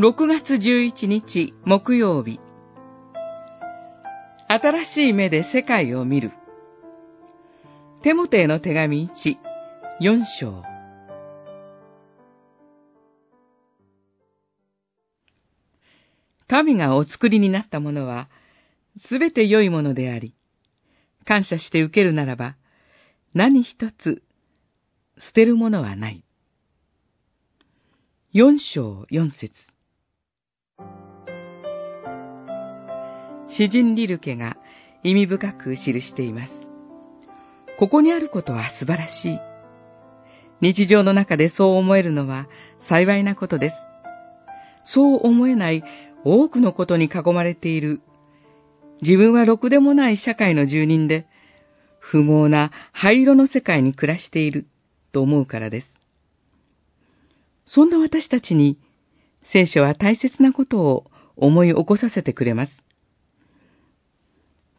6月11日木曜日。新しい目で世界を見る。テモテへの手紙1、4章。神がお作りになったものは、すべて良いものであり、感謝して受けるならば、何一つ捨てるものはない。四章四節。詩人リルケが意味深く記しています。ここにあることは素晴らしい。日常の中でそう思えるのは幸いなことです。そう思えない多くのことに囲まれている。自分はろくでもない社会の住人で、不毛な灰色の世界に暮らしていると思うからです。そんな私たちに、聖書は大切なことを思い起こさせてくれます。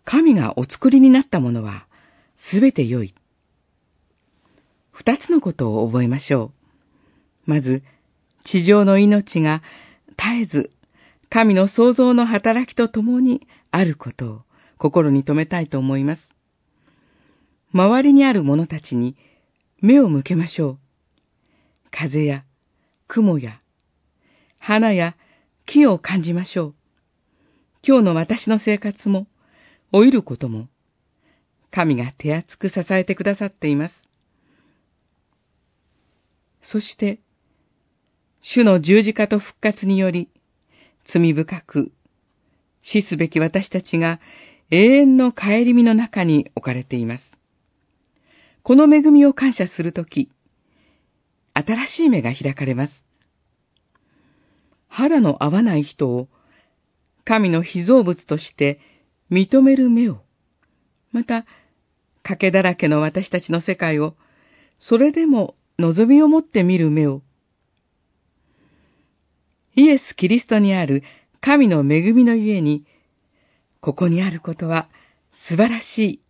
神がお作りになったものは、すべて良い。二つのことを覚えましょう。まず、地上の命が絶えず神の創造の働きとともにあることを心に留めたいと思います。周りにある者たちに目を向けましょう。風や雲や花や木を感じましょう。今日の私の生活も老いることも神が手厚く支えてくださっています。そして、主の十字架と復活により、罪深く、死すべき私たちが永遠の帰り身の中に置かれています。この恵みを感謝するとき、新しい目が開かれます。肌の合わない人を神の被造物として認める目を、また、賭けだらけの私たちの世界を、それでも望みを持って見る目を、イエス・キリストにある神の恵みのゆえに、ここにあることは素晴らしい。